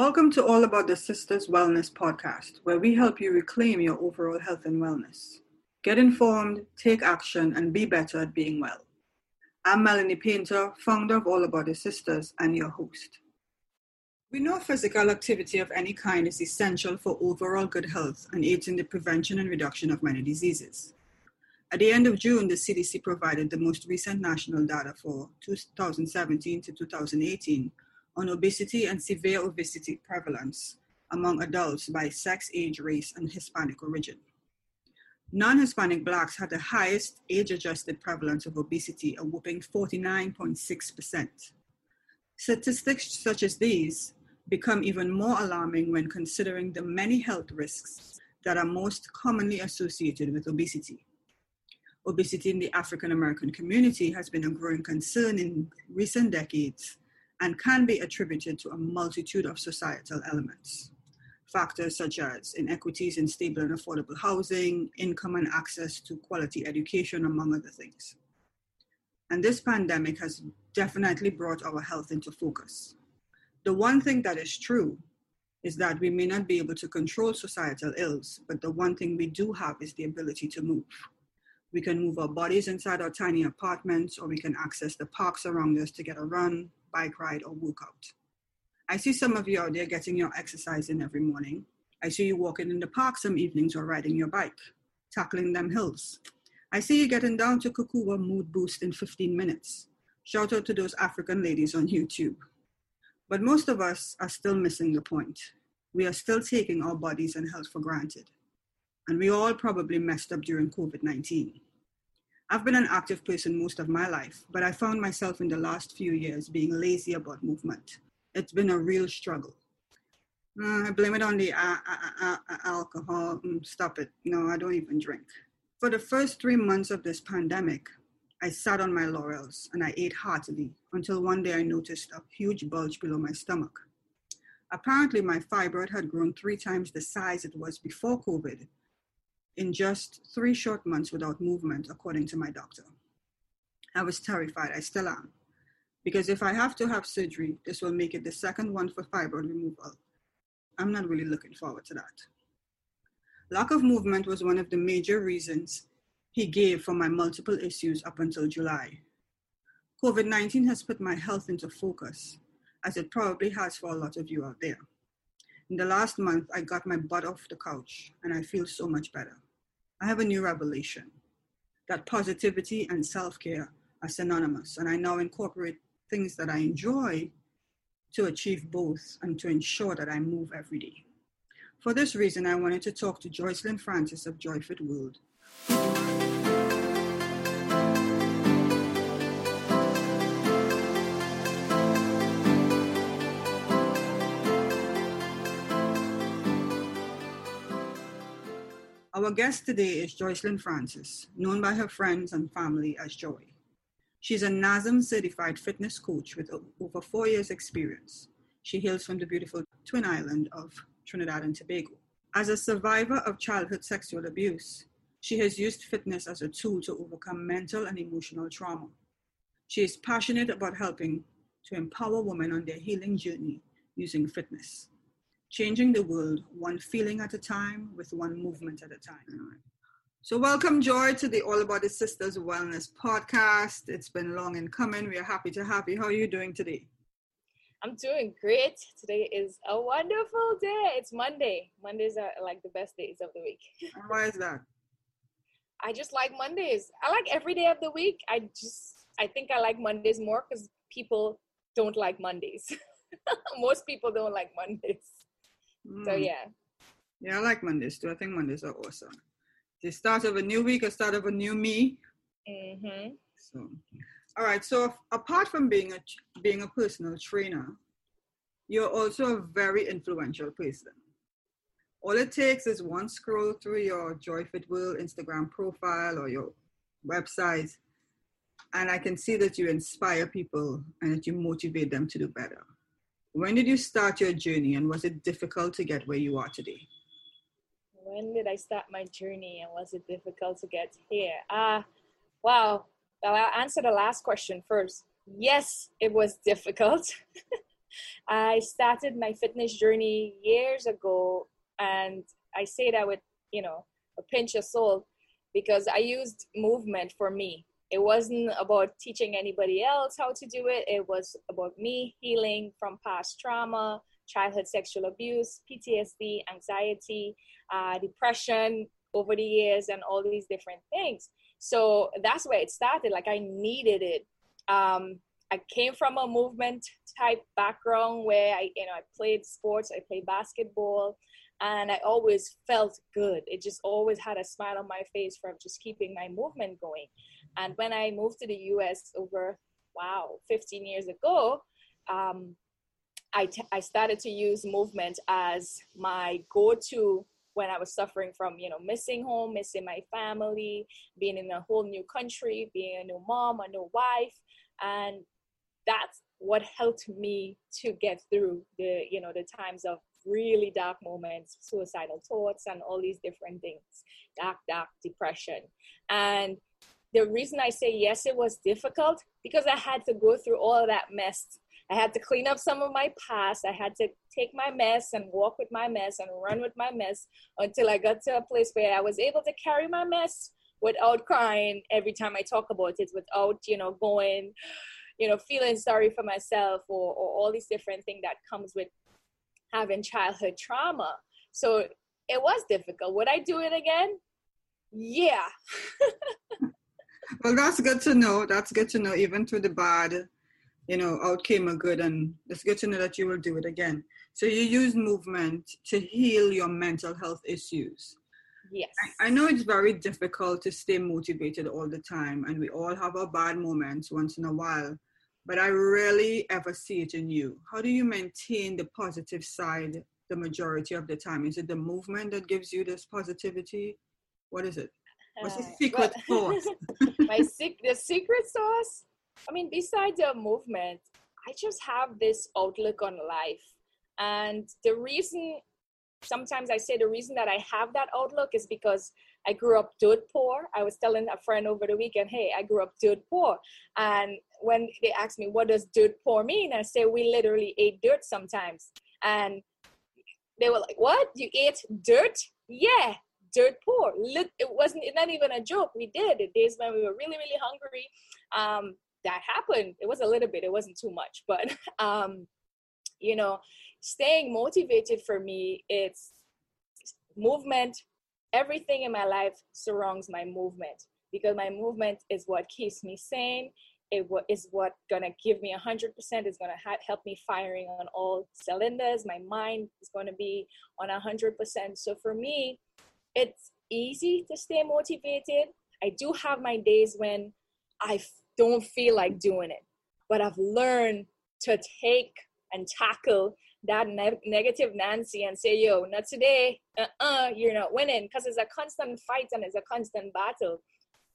Welcome to All About the Sisters Wellness podcast, where we help you reclaim your overall health and wellness. Get informed, take action, and be better at being well. I'm Melanie Painter, founder of All About the Sisters, and your host. We know physical activity of any kind is essential for overall good health and aids in the prevention and reduction of many diseases. At the end of June, the CDC provided the most recent national data for 2017 to 2018 on obesity and severe obesity prevalence among adults by sex, age, race, and Hispanic origin. Non Hispanic Blacks had the highest age adjusted prevalence of obesity, a whopping 49.6%. Statistics such as these become even more alarming when considering the many health risks that are most commonly associated with obesity. Obesity in the African American community has been a growing concern in recent decades and can be attributed to a multitude of societal elements. Factors such as inequities in stable and affordable housing, income and access to quality education, among other things. And this pandemic has definitely brought our health into focus. The one thing that is true is that we may not be able to control societal ills, but the one thing we do have is the ability to move. We can move our bodies inside our tiny apartments, or we can access the parks around us to get a run, bike ride, or workout. I see some of you out there getting your exercise in every morning. I see you walking in the park some evenings or riding your bike, tackling them hills. I see you getting down to Kukuwa Mood Boost in 15 minutes. Shout out to those African ladies on YouTube. But most of us are still missing the point. We are still taking our bodies and health for granted. And we all probably messed up during COVID 19. I've been an active person most of my life, but I found myself in the last few years being lazy about movement. It's been a real struggle. Uh, I blame it on the uh, uh, alcohol. Mm, stop it. No, I don't even drink. For the first three months of this pandemic, I sat on my laurels and I ate heartily until one day I noticed a huge bulge below my stomach. Apparently, my fibroid had grown three times the size it was before COVID in just three short months without movement, according to my doctor. I was terrified, I still am, because if I have to have surgery, this will make it the second one for fibroid removal. I'm not really looking forward to that. Lack of movement was one of the major reasons he gave for my multiple issues up until July. COVID 19 has put my health into focus, as it probably has for a lot of you out there. In the last month, I got my butt off the couch and I feel so much better. I have a new revelation that positivity and self care are synonymous, and I now incorporate things that I enjoy to achieve both and to ensure that I move every day. For this reason, I wanted to talk to Joycelyn Francis of Joyfit World. Our guest today is Joycelyn Francis, known by her friends and family as Joy. She's a NASM certified fitness coach with over four years' experience. She hails from the beautiful twin island of Trinidad and Tobago. As a survivor of childhood sexual abuse, she has used fitness as a tool to overcome mental and emotional trauma. She is passionate about helping to empower women on their healing journey using fitness changing the world one feeling at a time with one movement at a time. So, welcome, Joy, to the All About the Sisters Wellness podcast. It's been long in coming. We are happy to have you. How are you doing today? I'm doing great. Today is a wonderful day. It's Monday. Mondays are like the best days of the week. why is that? I just like Mondays. I like every day of the week. I just, I think I like Mondays more because people don't like Mondays. Most people don't like Mondays. Mm. So yeah. Yeah, I like Mondays too. I think Mondays are awesome. The start of a new week, a start of a new me. Mm-hmm. So, all right. So apart from being a being a personal trainer, you're also a very influential person. All it takes is one scroll through your Joyfit World Instagram profile or your website, and I can see that you inspire people and that you motivate them to do better. When did you start your journey and was it difficult to get where you are today? When did I start my journey and was it difficult to get here? Ah, uh, wow. Well, I'll answer the last question first. Yes, it was difficult. I started my fitness journey years ago, and I say that with, you know, a pinch of salt because I used movement for me. It wasn't about teaching anybody else how to do it, it was about me healing from past trauma, childhood sexual abuse, PTSD, anxiety, uh, depression over the years, and all these different things. So that's where it started. Like I needed it. Um, I came from a movement type background where I, you know, I played sports, I played basketball, and I always felt good. It just always had a smile on my face from just keeping my movement going. And when I moved to the US over, wow, 15 years ago, um, I, t- I started to use movement as my go-to when I was suffering from, you know, missing home, missing my family, being in a whole new country, being a new mom, a new wife. And that's what helped me to get through the, you know, the times of really dark moments, suicidal thoughts, and all these different things, dark, dark depression. And the reason I say yes, it was difficult because I had to go through all of that mess I had to clean up some of my past. I had to take my mess and walk with my mess and run with my mess until I got to a place where I was able to carry my mess without crying every time I talk about it, without, you know, going, you know, feeling sorry for myself or, or all these different things that comes with having childhood trauma. So it was difficult. Would I do it again? Yeah. well, that's good to know. That's good to know, even through the bad you know, out came a good and it's good to know that you will do it again. So you use movement to heal your mental health issues. Yes. I, I know it's very difficult to stay motivated all the time and we all have our bad moments once in a while, but I rarely ever see it in you. How do you maintain the positive side the majority of the time? Is it the movement that gives you this positivity? What is it? What's uh, secret sauce? my sec- the secret sauce I mean, besides the movement, I just have this outlook on life. And the reason, sometimes I say the reason that I have that outlook is because I grew up dirt poor. I was telling a friend over the weekend, hey, I grew up dirt poor. And when they asked me, what does dirt poor mean? I say, we literally ate dirt sometimes. And they were like, what? You ate dirt? Yeah, dirt poor. It wasn't not even a joke. We did. Days when we were really, really hungry. Um, that happened. It was a little bit, it wasn't too much, but um, you know, staying motivated for me, it's movement. Everything in my life surrounds my movement because my movement is what keeps me sane. It is what gonna give me 100%. It's gonna ha- help me firing on all cylinders. My mind is gonna be on 100%. So for me, it's easy to stay motivated. I do have my days when I don't feel like doing it. But I've learned to take and tackle that ne- negative Nancy and say, yo, not today. Uh-uh, you're not winning because it's a constant fight and it's a constant battle.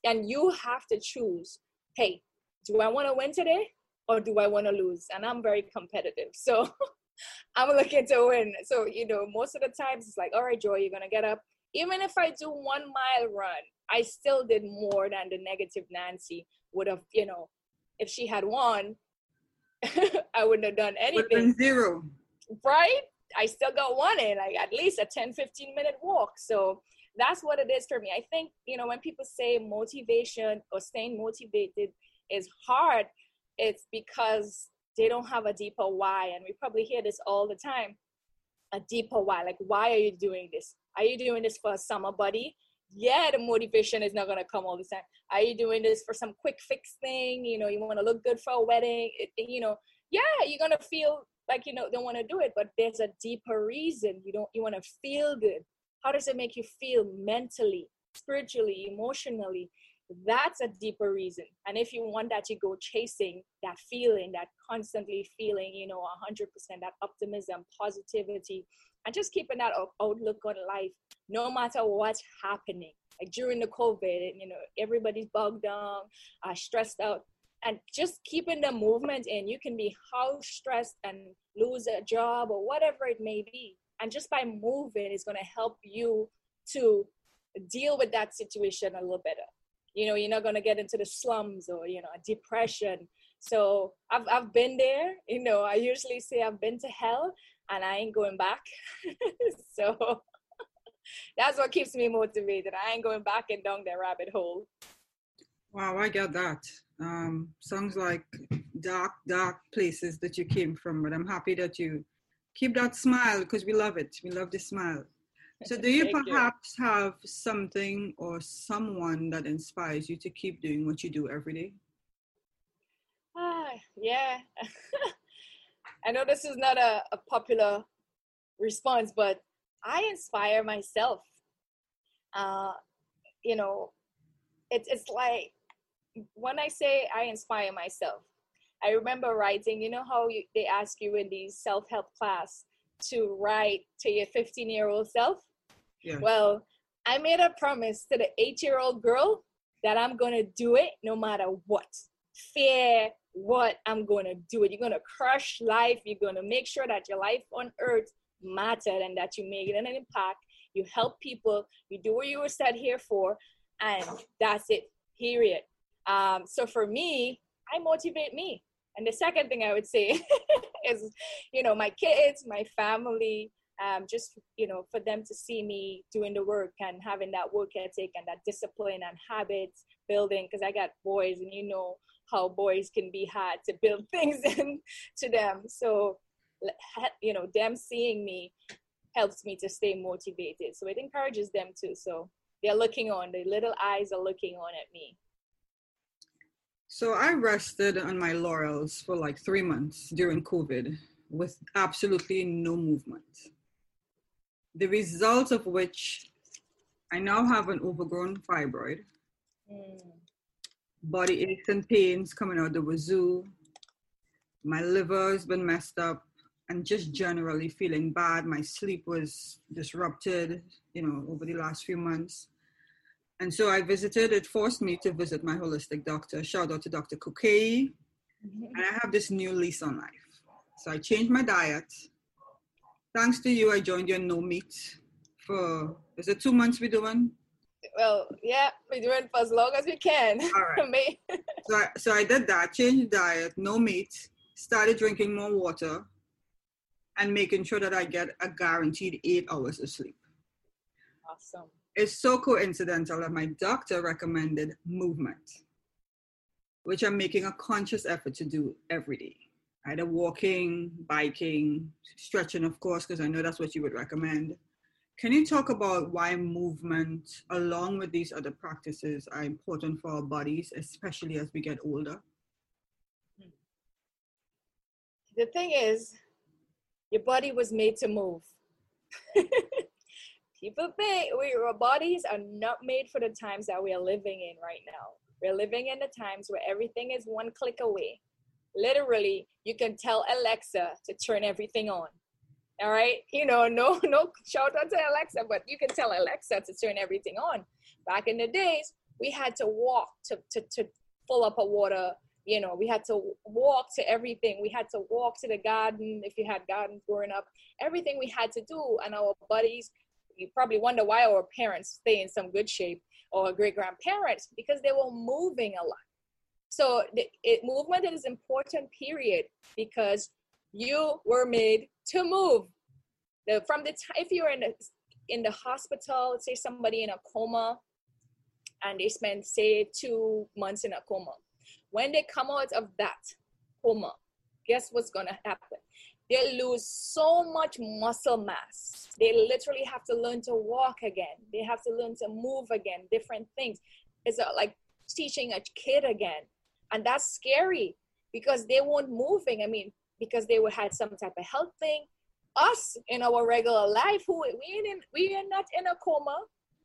And you have to choose, hey, do I want to win today or do I want to lose? And I'm very competitive. So I'm looking to win. So, you know, most of the times it's like, all right, Joy, you're going to get up. Even if I do one mile run, I still did more than the negative Nancy would have, you know, if she had won, I wouldn't have done anything. Zero. Right? I still got one in, like at least a 10, 15 minute walk. So that's what it is for me. I think, you know, when people say motivation or staying motivated is hard, it's because they don't have a deeper why. And we probably hear this all the time a deeper why. Like, why are you doing this? Are you doing this for a summer buddy? yeah, the motivation is not gonna come all the time. Are you doing this for some quick fix thing? You know, you want to look good for a wedding. It, you know, yeah, you're gonna feel like you know don't want to do it, but there's a deeper reason. You don't. You want to feel good. How does it make you feel mentally, spiritually, emotionally? That's a deeper reason. And if you want that, you go chasing that feeling, that constantly feeling, you know, 100%, that optimism, positivity, and just keeping that outlook on life no matter what's happening. Like during the covid you know everybody's bogged down uh, stressed out and just keeping the movement in. You can be how stressed and lose a job or whatever it may be and just by moving is going to help you to deal with that situation a little better. You know you're not going to get into the slums or you know depression. So I've I've been there. You know, I usually say I've been to hell and I ain't going back. so that's what keeps me motivated. I ain't going back and down that rabbit hole. Wow, I get that. Um, sounds like dark, dark places that you came from, but I'm happy that you keep that smile because we love it. We love the smile. So, do you perhaps you. have something or someone that inspires you to keep doing what you do every day? Ah, yeah. I know this is not a, a popular response, but I inspire myself. Uh, you know, it's it's like when I say I inspire myself, I remember writing. You know how you, they ask you in these self help class to write to your 15 year old self. Yeah. Well, I made a promise to the eight year old girl that I'm gonna do it no matter what. Fear, what I'm gonna do. You're gonna crush life. You're gonna make sure that your life on earth mattered and that you make an impact. You help people. You do what you were set here for, and that's it. Period. Um, so for me, I motivate me. And the second thing I would say is, you know, my kids, my family, um, just you know, for them to see me doing the work and having that work ethic and that discipline and habits building. Because I got boys, and you know how boys can be hard to build things into them. So, you know, them seeing me helps me to stay motivated. So it encourages them too. So they're looking on. The little eyes are looking on at me. So I rested on my laurels for like three months during COVID with absolutely no movement. The result of which I now have an overgrown fibroid, mm. Body aches and pains coming out of the wazoo. My liver has been messed up and just generally feeling bad. My sleep was disrupted, you know, over the last few months. And so I visited, it forced me to visit my holistic doctor. Shout out to Dr. Mm-hmm. And I have this new lease on life. So I changed my diet. Thanks to you, I joined your no meat for, is it two months we're doing? Well, yeah, we do it for as long as we can. All right. so, I, so I did that, changed diet, no meat, started drinking more water, and making sure that I get a guaranteed eight hours of sleep. Awesome it's so coincidental that my doctor recommended movement, which I'm making a conscious effort to do every day. Either walking, biking, stretching, of course, because I know that's what you would recommend. Can you talk about why movement, along with these other practices, are important for our bodies, especially as we get older? The thing is, your body was made to move. people think we, our bodies are not made for the times that we are living in right now. We're living in the times where everything is one click away. Literally, you can tell Alexa to turn everything on. All right, you know, no, no shout out to Alexa, but you can tell Alexa to turn everything on. Back in the days, we had to walk to to, to fill up a water. You know, we had to walk to everything. We had to walk to the garden if you had gardens growing up. Everything we had to do, and our bodies you probably wonder why our parents stay in some good shape or great grandparents because they were moving a lot. So the it, movement is important, period, because you were made to move. The, from the time if you're in the in the hospital, say somebody in a coma, and they spend say two months in a coma, when they come out of that coma, guess what's gonna happen? they lose so much muscle mass. They literally have to learn to walk again. They have to learn to move again, different things. It's like teaching a kid again. And that's scary because they weren't moving. I mean, because they would had some type of health thing. Us in our regular life, who we ain't in, we are not in a coma,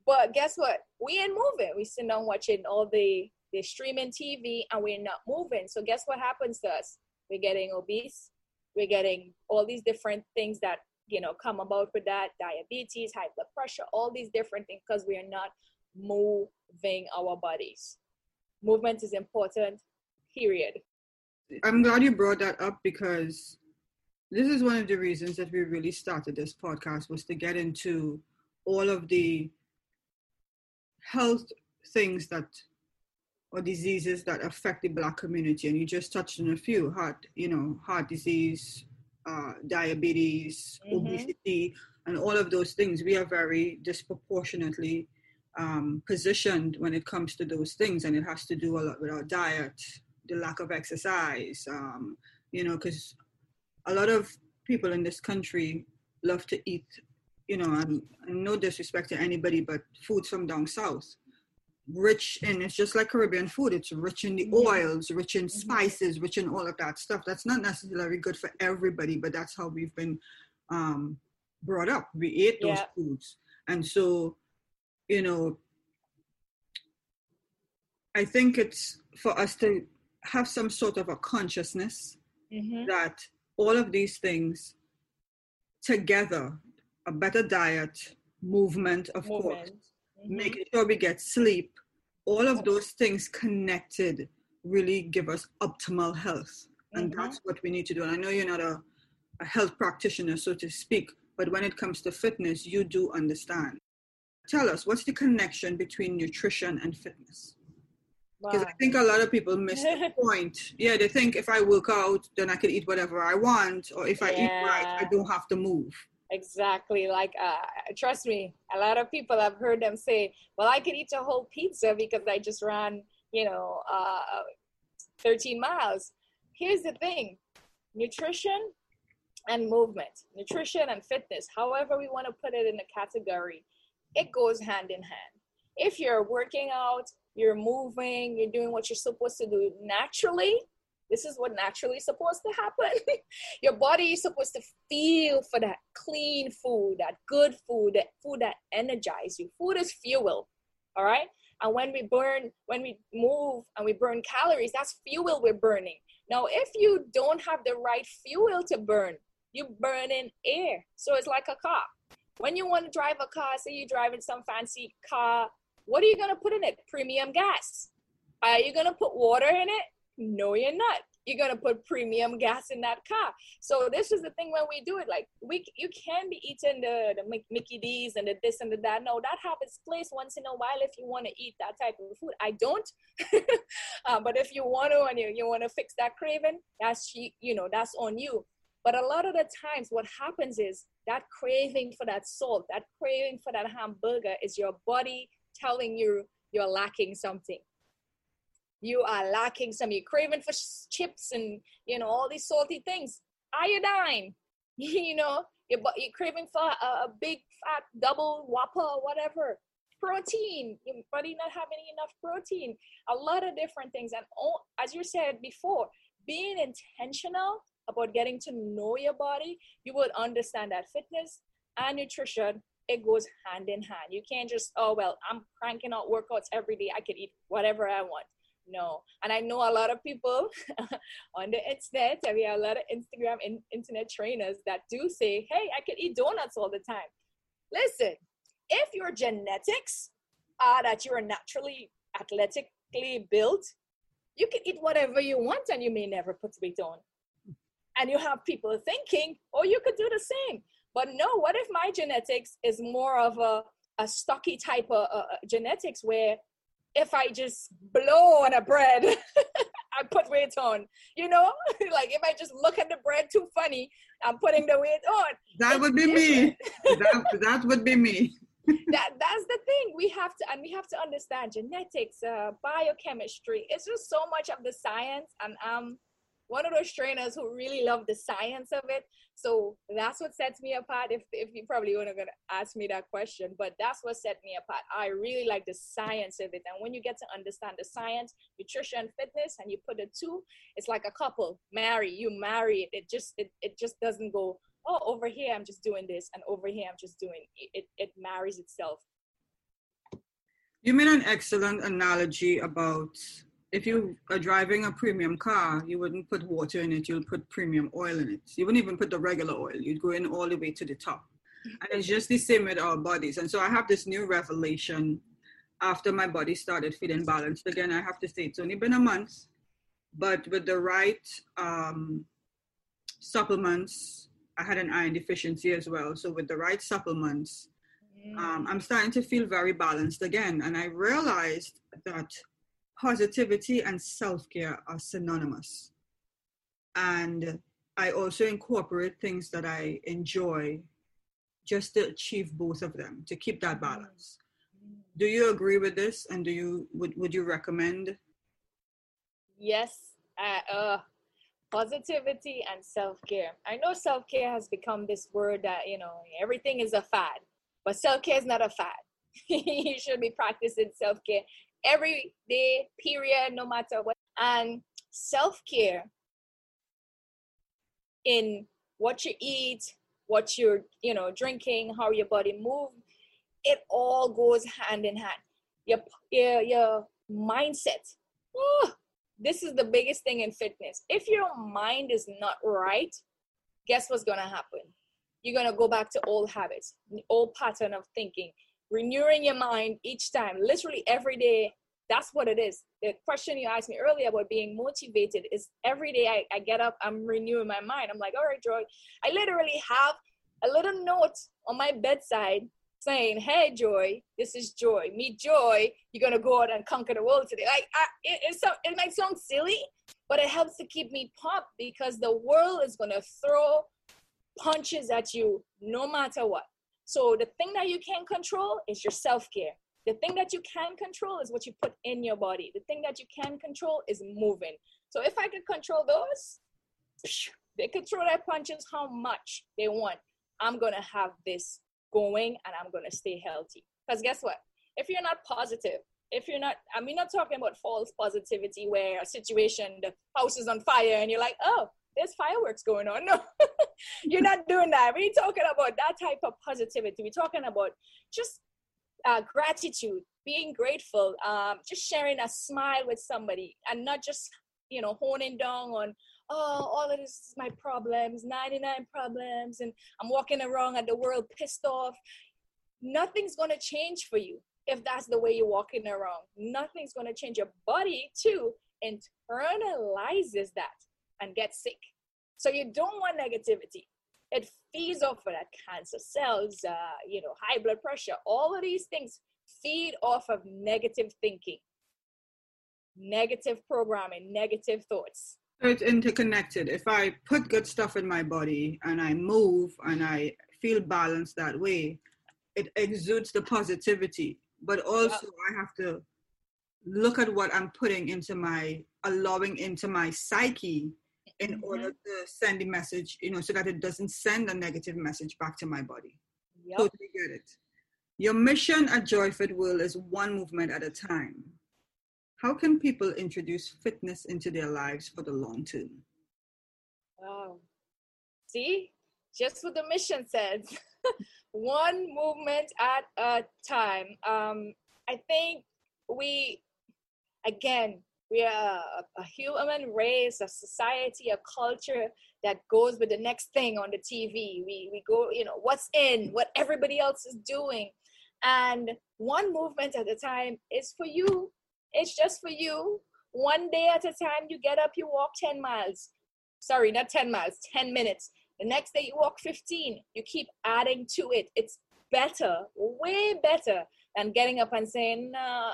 but guess what? We ain't moving. We sit down watching all the the streaming TV and we're not moving. So guess what happens to us? We're getting obese we're getting all these different things that you know come about with that diabetes high blood pressure all these different things because we are not moving our bodies movement is important period i'm glad you brought that up because this is one of the reasons that we really started this podcast was to get into all of the health things that or diseases that affect the black community and you just touched on a few heart you know heart disease uh, diabetes mm-hmm. obesity and all of those things we are very disproportionately um, positioned when it comes to those things and it has to do a lot with our diet the lack of exercise um, you know because a lot of people in this country love to eat you know and, and no disrespect to anybody but food from down south rich and it's just like Caribbean food. It's rich in the mm-hmm. oils, rich in mm-hmm. spices, rich in all of that stuff. That's not necessarily good for everybody, but that's how we've been um, brought up. We ate those yeah. foods, and so you know, I think it's for us to have some sort of a consciousness mm-hmm. that all of these things together, a better diet, movement, of movement. course mm-hmm. making sure we get sleep, all of those things connected really give us optimal health. And mm-hmm. that's what we need to do. And I know you're not a, a health practitioner, so to speak, but when it comes to fitness, you do understand. Tell us, what's the connection between nutrition and fitness? Because. I think a lot of people miss the point. Yeah, they think if I work out, then I can eat whatever I want, or if I yeah. eat right, I don't have to move. Exactly. Like, uh, trust me, a lot of people have heard them say, well, I could eat a whole pizza because I just ran, you know, uh, 13 miles. Here's the thing nutrition and movement, nutrition and fitness, however we want to put it in a category, it goes hand in hand. If you're working out, you're moving, you're doing what you're supposed to do naturally, this is what naturally is supposed to happen. Your body is supposed to feel for that clean food, that good food, that food that energizes you. Food is fuel, all right? And when we burn, when we move and we burn calories, that's fuel we're burning. Now, if you don't have the right fuel to burn, you burn in air. So it's like a car. When you want to drive a car, say you're driving some fancy car, what are you going to put in it? Premium gas. Are you going to put water in it? No, you're not. You're gonna put premium gas in that car. So this is the thing when we do it. Like we, you can be eating the the Mickey D's and the this and the that. No, that happens place once in a while if you want to eat that type of food. I don't, uh, but if you want to and you, you want to fix that craving, that's you know that's on you. But a lot of the times, what happens is that craving for that salt, that craving for that hamburger, is your body telling you you're lacking something. You are lacking some you're craving for chips and you know all these salty things. Iodine you know you're, you're craving for a, a big fat double whopper whatever. Protein your body not having enough protein. A lot of different things. And all, as you said before being intentional about getting to know your body you would understand that fitness and nutrition it goes hand in hand. You can't just oh well i'm cranking out workouts every day. I can eat whatever i want. No. And i know a lot of people on the internet we have a lot of instagram and internet trainers that do say hey i can eat donuts all the time. Listen if your genetics are that you're naturally athletically built you can eat whatever you want and you may never put weight on. And you have people thinking oh you could do the same but no what if my genetics is more of a, a stocky type of uh, genetics where if I just blow on a bread, I put weight on. You know, like if I just look at the bread too funny, I'm putting the weight on. That it's would be different. me. that, that would be me. that that's the thing we have to and we have to understand genetics uh, biochemistry it's just so much of the science and um one of those trainers who really love the science of it. So that's what sets me apart. If, if you probably weren't to ask me that question, but that's what set me apart. I really like the science of it. And when you get to understand the science, nutrition, fitness, and you put the two, it's like a couple marry, you marry it. It just, it, it just doesn't go, oh, over here, I'm just doing this. And over here, I'm just doing it. It, it marries itself. You made an excellent analogy about if you are driving a premium car, you wouldn't put water in it, you'll put premium oil in it. You wouldn't even put the regular oil, you'd go in all the way to the top. And it's just the same with our bodies. And so I have this new revelation after my body started feeling balanced again. I have to say it's only been a month, but with the right um, supplements, I had an iron deficiency as well. So with the right supplements, um, I'm starting to feel very balanced again. And I realized that positivity and self care are synonymous. And I also incorporate things that I enjoy just to achieve both of them, to keep that balance. Do you agree with this? And do you would, would you recommend? Yes. Uh, uh, positivity and self-care. I know self-care has become this word that, you know, everything is a fad, but self-care is not a fad. you should be practicing self-care every day, period, no matter what. And self-care in what you eat, what you're, you know, drinking, how your body move, it all goes hand in hand. Your your, your mindset. This is the biggest thing in fitness. If your mind is not right, guess what's gonna happen? You're gonna go back to old habits, old pattern of thinking, renewing your mind each time, literally every day. That's what it is. The question you asked me earlier about being motivated is every day I, I get up, I'm renewing my mind. I'm like, all right, Joy. I literally have a little note on my bedside saying, "Hey, Joy, this is Joy. Meet Joy. You're gonna go out and conquer the world today." Like, I, it, so, it might sound silly, but it helps to keep me pumped because the world is gonna throw punches at you no matter what. So the thing that you can control is your self care. The thing that you can control is what you put in your body. The thing that you can control is moving. So if I could control those, they could throw their punches how much they want. I'm gonna have this going and I'm to stay healthy. Because guess what? If you're not positive, if you're not, I mean, not talking about false positivity where a situation, the house is on fire and you're like, oh, there's fireworks going on. No, you're not doing that. We're talking about that type of positivity. We're talking about just uh, gratitude, being grateful, um, just sharing a smile with somebody and not just, you know, honing down on, oh, all of this is my problems, 99 problems, and I'm walking around at the world pissed off. Nothing's going to change for you if that's the way you're walking around. Nothing's going to change. Your body, too, internalizes that and get sick. So you don't want negativity. It feeds off of that cancer cells, uh, you know, high blood pressure. All of these things feed off of negative thinking, negative programming, negative thoughts. So it's interconnected. If I put good stuff in my body and I move and I feel balanced that way, it exudes the positivity. But also, I have to look at what I'm putting into my, allowing into my psyche in mm-hmm. order to send the message, you know, so that it doesn't send a negative message back to my body. Yep. Totally get it. Your mission at Joy Joyfit World is one movement at a time. How can people introduce fitness into their lives for the long term? Wow. See, just what the mission says one movement at a time. Um, I think we, again, we are a, a human race, a society, a culture that goes with the next thing on the TV. We, we go, you know, what's in, what everybody else is doing. And one movement at a time is for you it's just for you. One day at a time, you get up, you walk 10 miles. Sorry, not 10 miles, 10 minutes. The next day, you walk 15. You keep adding to it. It's better, way better than getting up and saying, nah,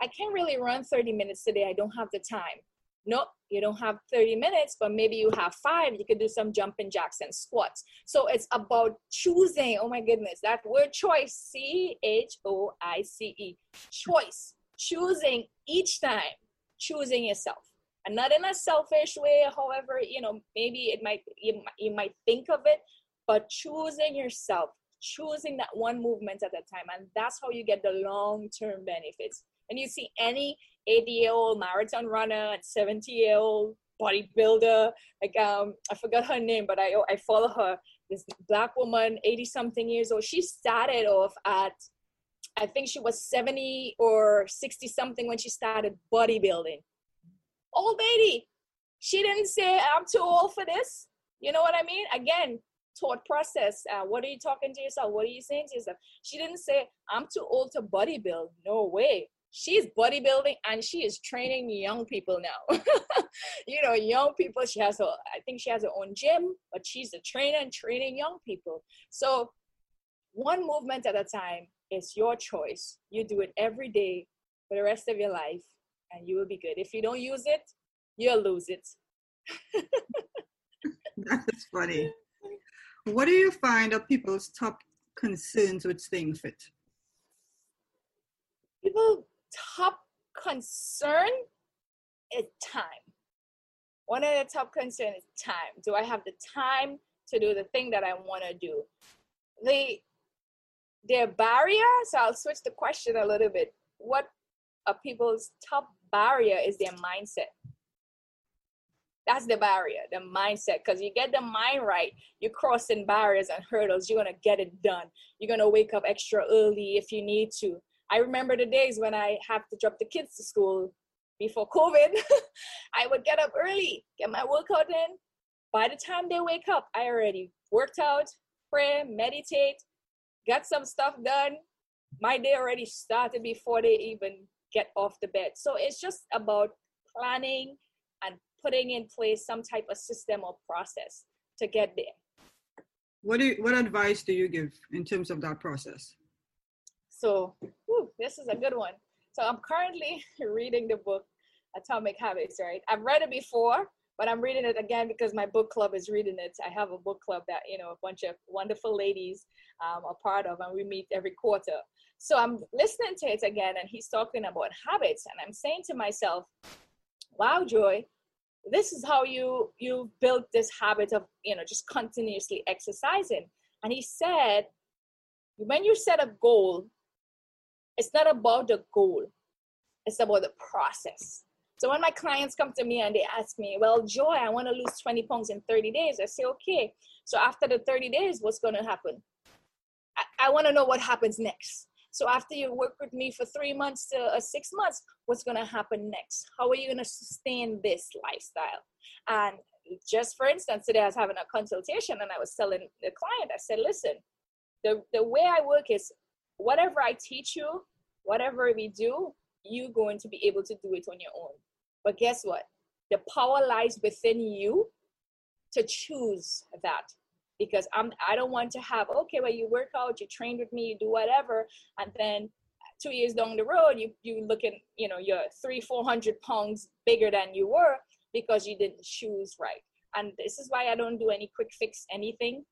I can't really run 30 minutes today. I don't have the time. No, you don't have 30 minutes, but maybe you have five. You could do some jumping jacks and squats. So it's about choosing. Oh my goodness, that word choice, C H O I C E, choice choosing each time, choosing yourself. And not in a selfish way, however, you know, maybe it might you, you might think of it, but choosing yourself, choosing that one movement at a time. And that's how you get the long-term benefits. And you see any 80 year old marathon runner and 70 year old bodybuilder, like um, I forgot her name, but I I follow her. This black woman, 80 something years old. She started off at I think she was 70 or 60 something when she started bodybuilding. Old lady. She didn't say, I'm too old for this. You know what I mean? Again, thought process. Uh, what are you talking to yourself? What are you saying to yourself? She didn't say, I'm too old to bodybuild. No way. She's bodybuilding and she is training young people now. you know, young people. She has her, I think she has her own gym, but she's a trainer and training young people. So, one movement at a time is your choice. You do it every day for the rest of your life. and you will be good. If you don't use it, you'll lose it. That's funny. What do you find are people's top concerns with staying fit? People top concern is time. One of the top concerns is time. Do I have the time to do the thing that I want to do? The their barrier, so I'll switch the question a little bit. What are people's top barrier is their mindset. That's the barrier, the mindset. Because you get the mind right, you're crossing barriers and hurdles. You're gonna get it done. You're gonna wake up extra early if you need to. I remember the days when I have to drop the kids to school before COVID. I would get up early, get my workout in. By the time they wake up, I already worked out, pray, meditate, got some stuff done. My day already started before they even get off the bed. So it's just about planning putting in place some type of system or process to get there. What do you, what advice do you give in terms of that process? So, whew, this is a good one. So I'm currently reading the book Atomic Habits, right? I've read it before, but I'm reading it again because my book club is reading it. I have a book club that, you know, a bunch of wonderful ladies um, are part of, and we meet every quarter. So I'm listening to it again, and he's talking about habits, and I'm saying to myself, wow, Joy, this is how you you built this habit of you know just continuously exercising. And he said when you set a goal it's not about the goal it's about the process. So when my clients come to me and they ask me well joy i want to lose 20 pounds in 30 days i say okay. So after the 30 days what's going to happen? I, I want to know what happens next so after you work with me for three months to uh, six months, what's going to happen next? How are you going to sustain this lifestyle? And just for instance, today I was having a consultation and I was telling the client, I said, listen, the, the way I work is whatever I teach you, whatever we do, you're going to be able to do it on your own. But guess what? The power lies within you to choose that because I'm I don't want to have okay, well you work out, you train with me, you do whatever, and then two years down the road you you looking you know you're three four hundred pounds bigger than you were because you didn't choose right. And this is why I don't do any quick fix anything.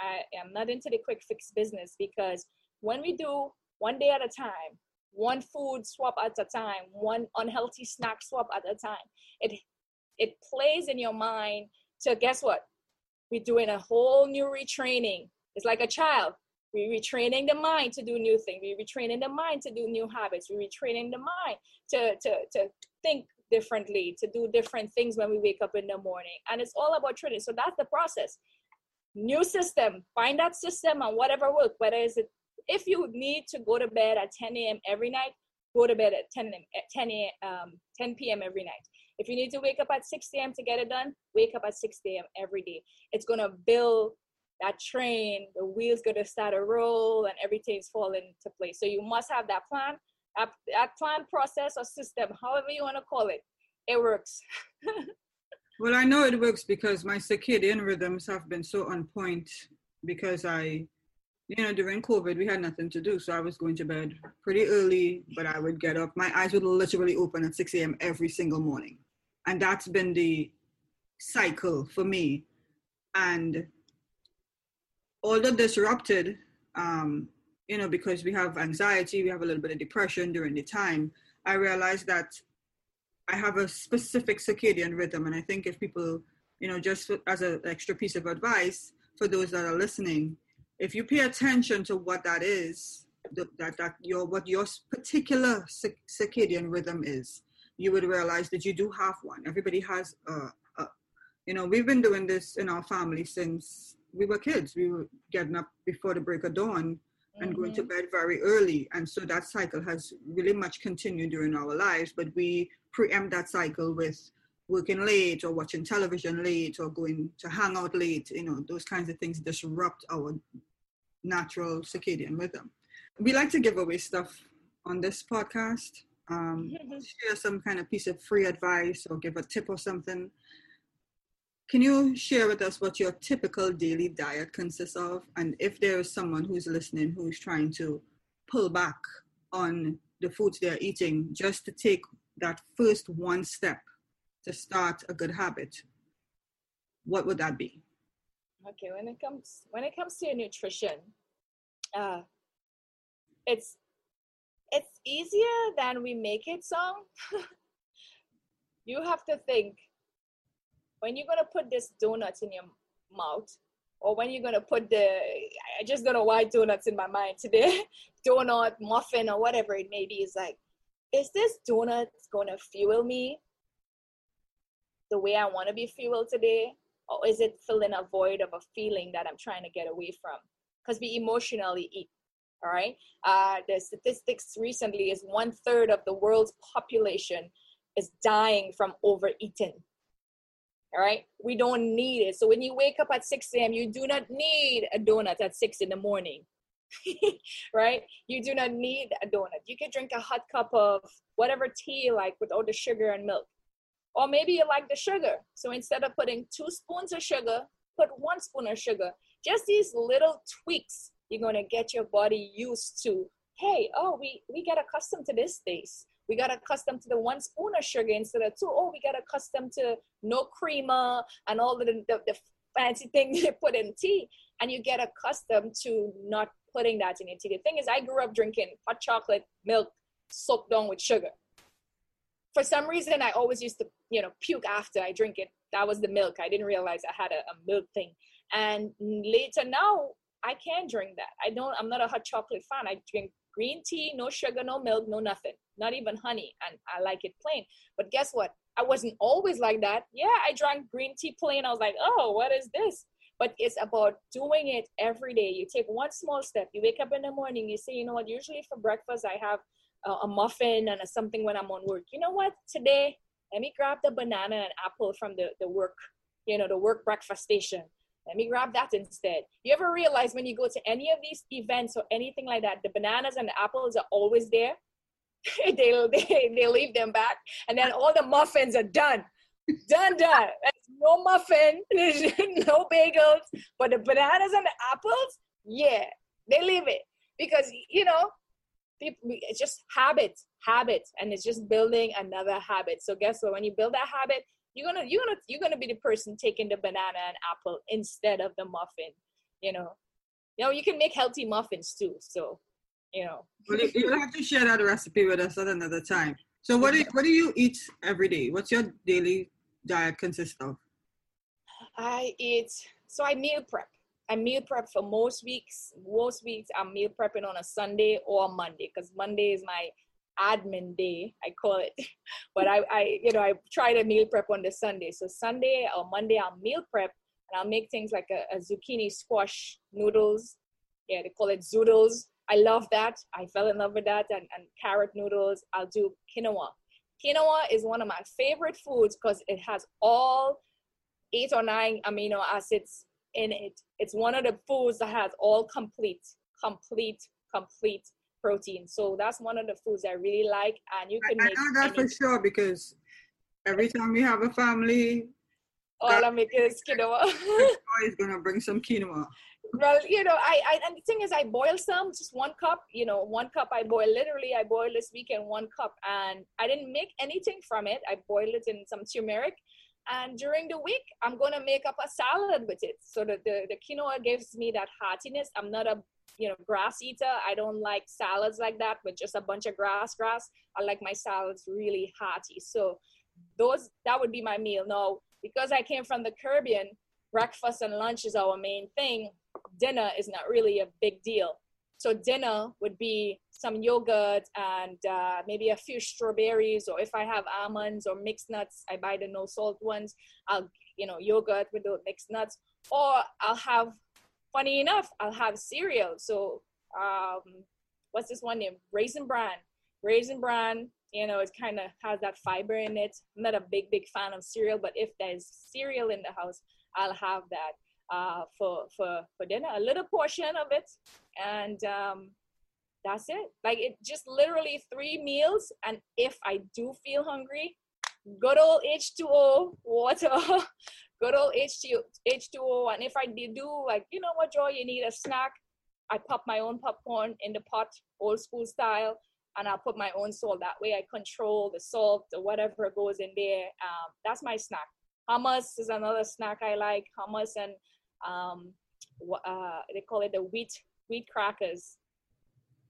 I am not into the quick fix business because when we do one day at a time, one food swap at a time, one unhealthy snack swap at a time, it it plays in your mind to guess what we're doing a whole new retraining. It's like a child. We're retraining the mind to do new things. We're retraining the mind to do new habits. We're retraining the mind to, to, to think differently, to do different things when we wake up in the morning. And it's all about training. So that's the process. New system, find that system and whatever work, whether it's if you need to go to bed at 10 a.m. every night, go to bed at 10, a.m. 10, um, 10 p.m. every night. If you need to wake up at 6 a.m. to get it done, wake up at 6 a.m. every day. It's going to build that train, the wheels going to start to roll and everything's falling into place. So you must have that plan, that, that plan process or system, however you want to call it. It works. well, I know it works because my circadian rhythms have been so on point because I you know, during COVID, we had nothing to do. So I was going to bed pretty early, but I would get up. My eyes would literally open at 6 a.m. every single morning and that's been the cycle for me. And although disrupted um, you know because we have anxiety we have a little bit of depression during the time i realized that i have a specific circadian rhythm. And i think if people you know just as an extra piece of advice for those that are listening if you pay attention to what that is that that your what your particular circadian rhythm is you would realize that you do have one. Everybody has a, a, you know, we've been doing this in our family since we were kids. We were getting up before the break of dawn and mm-hmm. going to mm-hmm. bed very early. And so that cycle has really much continued during our lives, but we preempt that cycle with working late or watching television late or going to hang out late, you know, those kinds of things disrupt our natural circadian rhythm. We like to give away stuff on this podcast um, share some kind of piece of free advice or give a tip or something. Can you share with us what your typical daily diet consists of? And if there is someone who's listening who's trying to pull back on the foods they're eating just to take that first one step to start a good habit, what would that be? Okay, when it comes when it comes to your nutrition, uh, it's it's easier than we make it sound. you have to think when you're gonna put this donut in your mouth, or when you're gonna put the I just don't know why donuts in my mind today, donut, muffin, or whatever it may be. Is like, is this donut gonna fuel me the way I want to be fueled today, or is it filling a void of a feeling that I'm trying to get away from? Because we emotionally eat. All right. Uh, the statistics recently is one third of the world's population is dying from overeating. All right. We don't need it. So when you wake up at 6 a.m., you do not need a donut at 6 in the morning. right? You do not need a donut. You can drink a hot cup of whatever tea you like all the sugar and milk. Or maybe you like the sugar. So instead of putting two spoons of sugar, put one spoon of sugar. Just these little tweaks, you're going to get your body used to, hey, oh, we, we get accustomed to this taste. We got accustomed to the one spoon of sugar instead of two. Oh, we got accustomed to no creamer uh, and all the, the, the fancy things they put in tea. And you get accustomed to not putting that in your tea. The thing is, I grew up drinking hot chocolate milk soaked down with sugar. For some reason, I always used to, you know, puke after I drink it. That was the milk. I didn't realize I had a, a milk thing. And later now, I can drink that. I don't. I'm not a hot chocolate fan. I drink green tea, no sugar, no milk, no nothing, not even honey, and I like it plain. But guess what? I wasn't always like that. Yeah, I drank green tea plain. I was like, oh, what is this? But it's about doing it every day. You take one small step. You wake up in the morning. You say, you know what? Usually for breakfast, I have a, muffin and something when I'm on work. You know what? Today, let me grab the banana and apple from the, the work, you know, the work breakfast station. Let me grab that instead. You ever realize when you go to any of these events or anything like that, the bananas and the apples are always there? they, they, they leave them back, and then all the muffins are done. Done, done. There's no muffin, there's no bagels, but the bananas and the apples, yeah, they leave it because you know, people, it's just habit, habit, and it's just building another habit. So guess what? When you build that habit, you're gonna you're gonna you're gonna be the person taking the banana and apple instead of the muffin you know? You know you can make healthy muffins too so you know. Well, you have to share that recipe with us at another time. So what do you, what do you eat every day? What's your daily diet consist of? I eat so i meal prep. I meal prep for most weeks. Most weeks I'm meal prepping on a Sunday or a Monday because Monday is my admin day, I call it. but I, I, you know, I try to meal prep on the Sunday. So Sunday or Monday, I'll meal prep and I'll make things like a, a zucchini squash noodles. Yeah, they call it zoodles. I love that. I fell in love with that. And, and carrot noodles. I'll do quinoa. Quinoa is one of my favorite foods because it has all eight or nine amino acids in it. It's one of the foods that has all complete, complete, complete protein. So that's one of the foods I really like. And you can I, make I know that for sure because every time we have a family, all I make is quinoa. is gonna bring some quinoa. Well, you know, I, I and the thing is, I boil some, just one cup. You know, one cup I boil. Literally, I boil this week weekend one cup, and I didn't make anything from it. I boiled it in some turmeric, and during the week, I'm gonna make up a salad with it. So that the the quinoa gives me that heartiness. I'm not a you know grass eater. I don't like salads like that with just a bunch of grass grass. I like my salads really hearty. So those that would be my meal. Now because i came from the caribbean breakfast and lunch is our main thing. Dinner is not really a big deal. So dinner would be some yogurt and uh, maybe a few strawberries or if i have almonds or mixed nuts i buy the no salt ones. I'll you know yogurt with the mixed nuts. Or i'll have funny enough, I'll have cereal. So um, what's this one name? Raisin Bran. Raisin Bran, you know, it kind of has that fiber in it. I'm not a big, big fan of cereal, but if there's cereal in the house, I'll have that uh, for for for dinner. A little portion of it, and um, that's it. Like it just literally three meals. And if I do feel hungry, good old H2O water good old H2, H2O. And if I do like, you know what, Joy, you need a snack, I pop my own popcorn in the pot, old school style. and I'll put my own salt. That way I control the salt or whatever goes in there. Um, that's my snack. Hummus is another snack I like. Hummus and um, uh, they call it the wheat wheat crackers.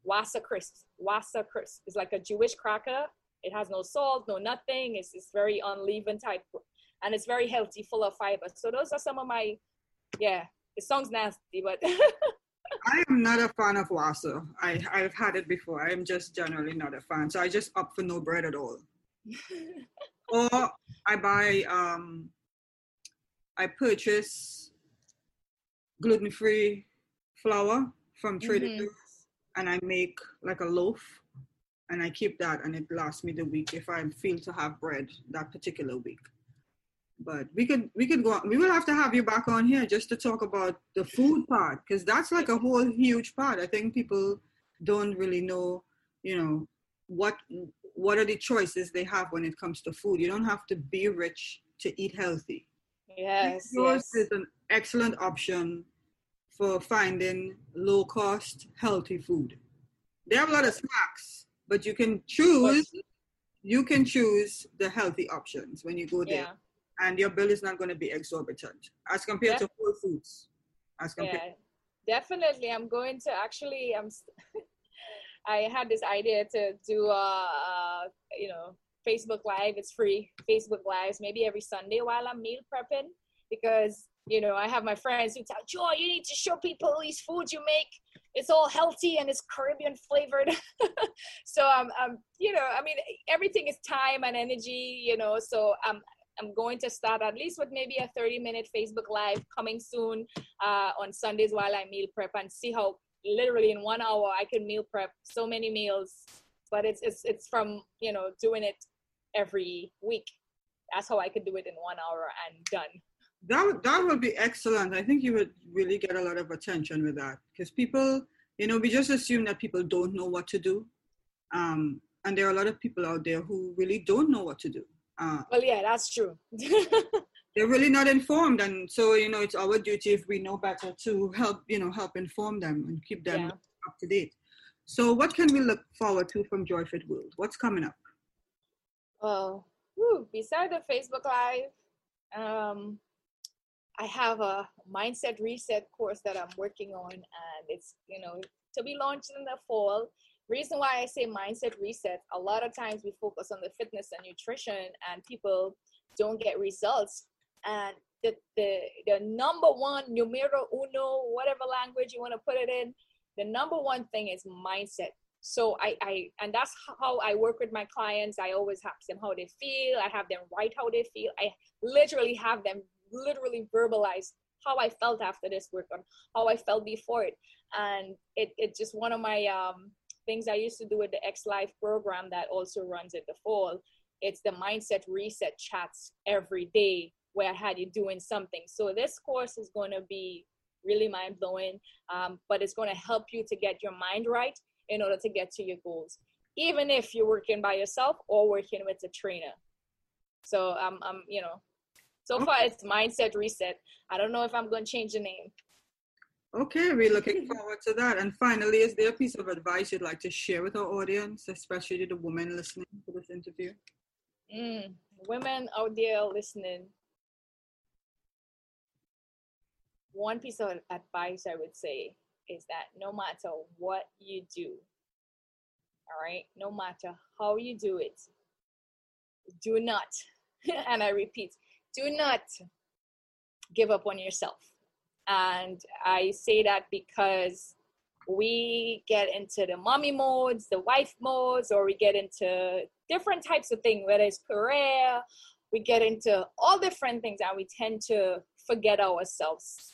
Wasa crisp. Wasa crisp is like a Jewish cracker. It has no salt, no nothing. It's it's very unleavened type, and it's very healthy, full of fiber. So those are some of my, yeah. It sounds nasty, but I am not a fan of Wasa. I, I've had it before. I am just generally not a fan. So I just opt for no bread at all. or I buy, um, I purchase gluten free flour from Trader mm-hmm. Joe's and I make like a loaf and I keep that and it lasts me the week if I feel to have bread that particular week but we could we could go on. we will have to have you back on here just to talk about the food part because that's like a whole huge part. I think people don't really know you know what what are the choices they have when it comes to food. You don't have to be rich to eat healthy. Yes, yes. is an excellent option for finding low cost healthy food. They have a lot of snacks but you can choose you can choose the healthy options when you go there. Yeah and your bill is not going to be exorbitant as compared to Whole Foods. As compared. Yeah, definitely. I'm going to actually. I'm. I had this idea to do a, a, you know Facebook Live. It's free Facebook Lives maybe every Sunday while I'm meal prepping because you know I have my friends who tell Joy you need to show people these foods you make. It's all healthy and it's Caribbean flavored. so I'm, I'm, you know, I mean, everything is time and energy, you know. So I'm I'm going to start at least with maybe a 30 minute Facebook Live coming soon uh, on Sundays while I meal prep and see how literally in one hour I can meal prep so many meals. But it's it's it's from you know doing it every week. That's how I could do it in one hour and done. That would, that would be excellent. I think you would really get a lot of attention with that because people, you know, we just assume that people don't know what to do. Um, and there are a lot of people out there who really don't know what to do. Uh, well, yeah, that's true. they're really not informed, and so you know it's our duty if we know better to help you know help inform them and keep them yeah. up to date. So, what can we look forward to from Joyfit World? What's coming up? Well, whew, beside the Facebook Live, um, I have a mindset reset course that I'm working on, and it's you know to be launched in the fall reason why I say mindset reset, a lot of times we focus on the fitness and nutrition and people don't get results. And the, the, the number one, numero uno, whatever language you want to put it in, the number one thing is mindset. So I, I, and that's how I work with my clients. I always ask them how they feel. I have them write how they feel. I literally have them literally verbalize how I felt after this work on how I felt before it. And it, it's just one of my, um, things I used to do with the X Life program that also runs in the fall. It's the mindset reset chats every day where I had you doing something. So this course is going to be really mind blowing, um, but it's going to help you to get your mind right in order to get to your goals, even if you're working by yourself or working with a trainer. So I'm, um, I'm you know, so far it's mindset reset. I don't know if I'm going to change the name. Okay, we're looking forward to that. And finally, is there a piece of advice you'd like to share with our audience, especially the women listening to this interview? Mm, women out there listening, one piece of advice I would say is that no matter what you do, all right, no matter how you do it, do not, and I repeat, do not give up on yourself and I say that because we get into the mommy modes, the wife modes, or we get into different types of things, whether it's career, we get into all different things, and we tend to forget ourselves.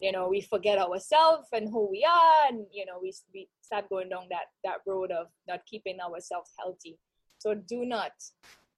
You know, we forget ourselves and who we are, and you know, we, we start going down that that road of not keeping ourselves healthy. So do not,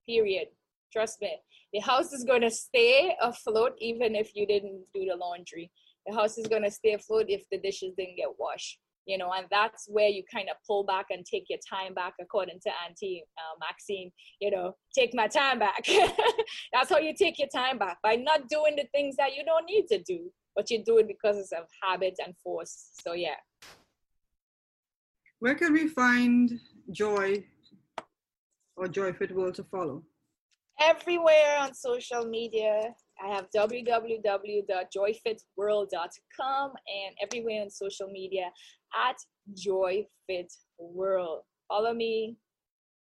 period. Trust me, the house is going to stay afloat even if you didn't do the laundry the house is going to stay afloat if the dishes didn't get washed you know and that's where you kind of pull back and take your time back according to auntie uh, maxine you know take my time back that's how you take your time back by not doing the things that you don't need to do but you do it because it's of habit and force so yeah where can we find Joy or Joyfit World to follow? Everywhere on social media. I have www.joyfitworld.com and everywhere on social media at joyfitworld. Follow me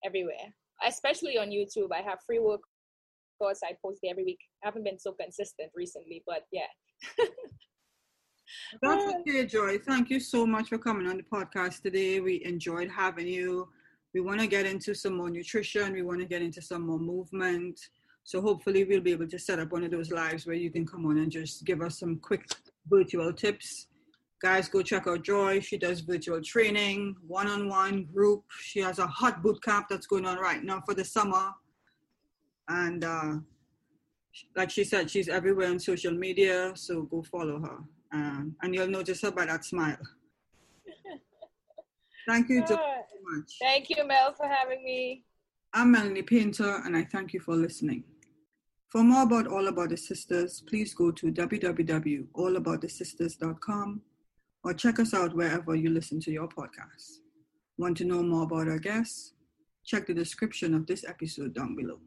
everywhere, especially on YouTube. I have free workouts I post every week. I haven't been so consistent recently, but yeah. That's ah. okay, Joy. Thank you so much for coming on the podcast today. We enjoyed having you. We want to get into some more nutrition. We want to get into some more movement. So hopefully we'll be able to set up one of those lives where you can come on and just give us some quick virtual tips. Guys, go check out Joy. She does virtual training, one-on-one group. She has a hot boot camp that's going on right now for the summer. And uh, like she said, she's everywhere on social media. So go follow her. Um, and you'll notice her by that smile. Thank you so much. Thank you, Mel, for having me. I'm Melanie Painter, and I thank you for listening. For more about All About the Sisters, please go to www.allaboutthesisters.com or check us out wherever you listen to your podcasts. Want to know more about our guests? Check the description of this episode down below.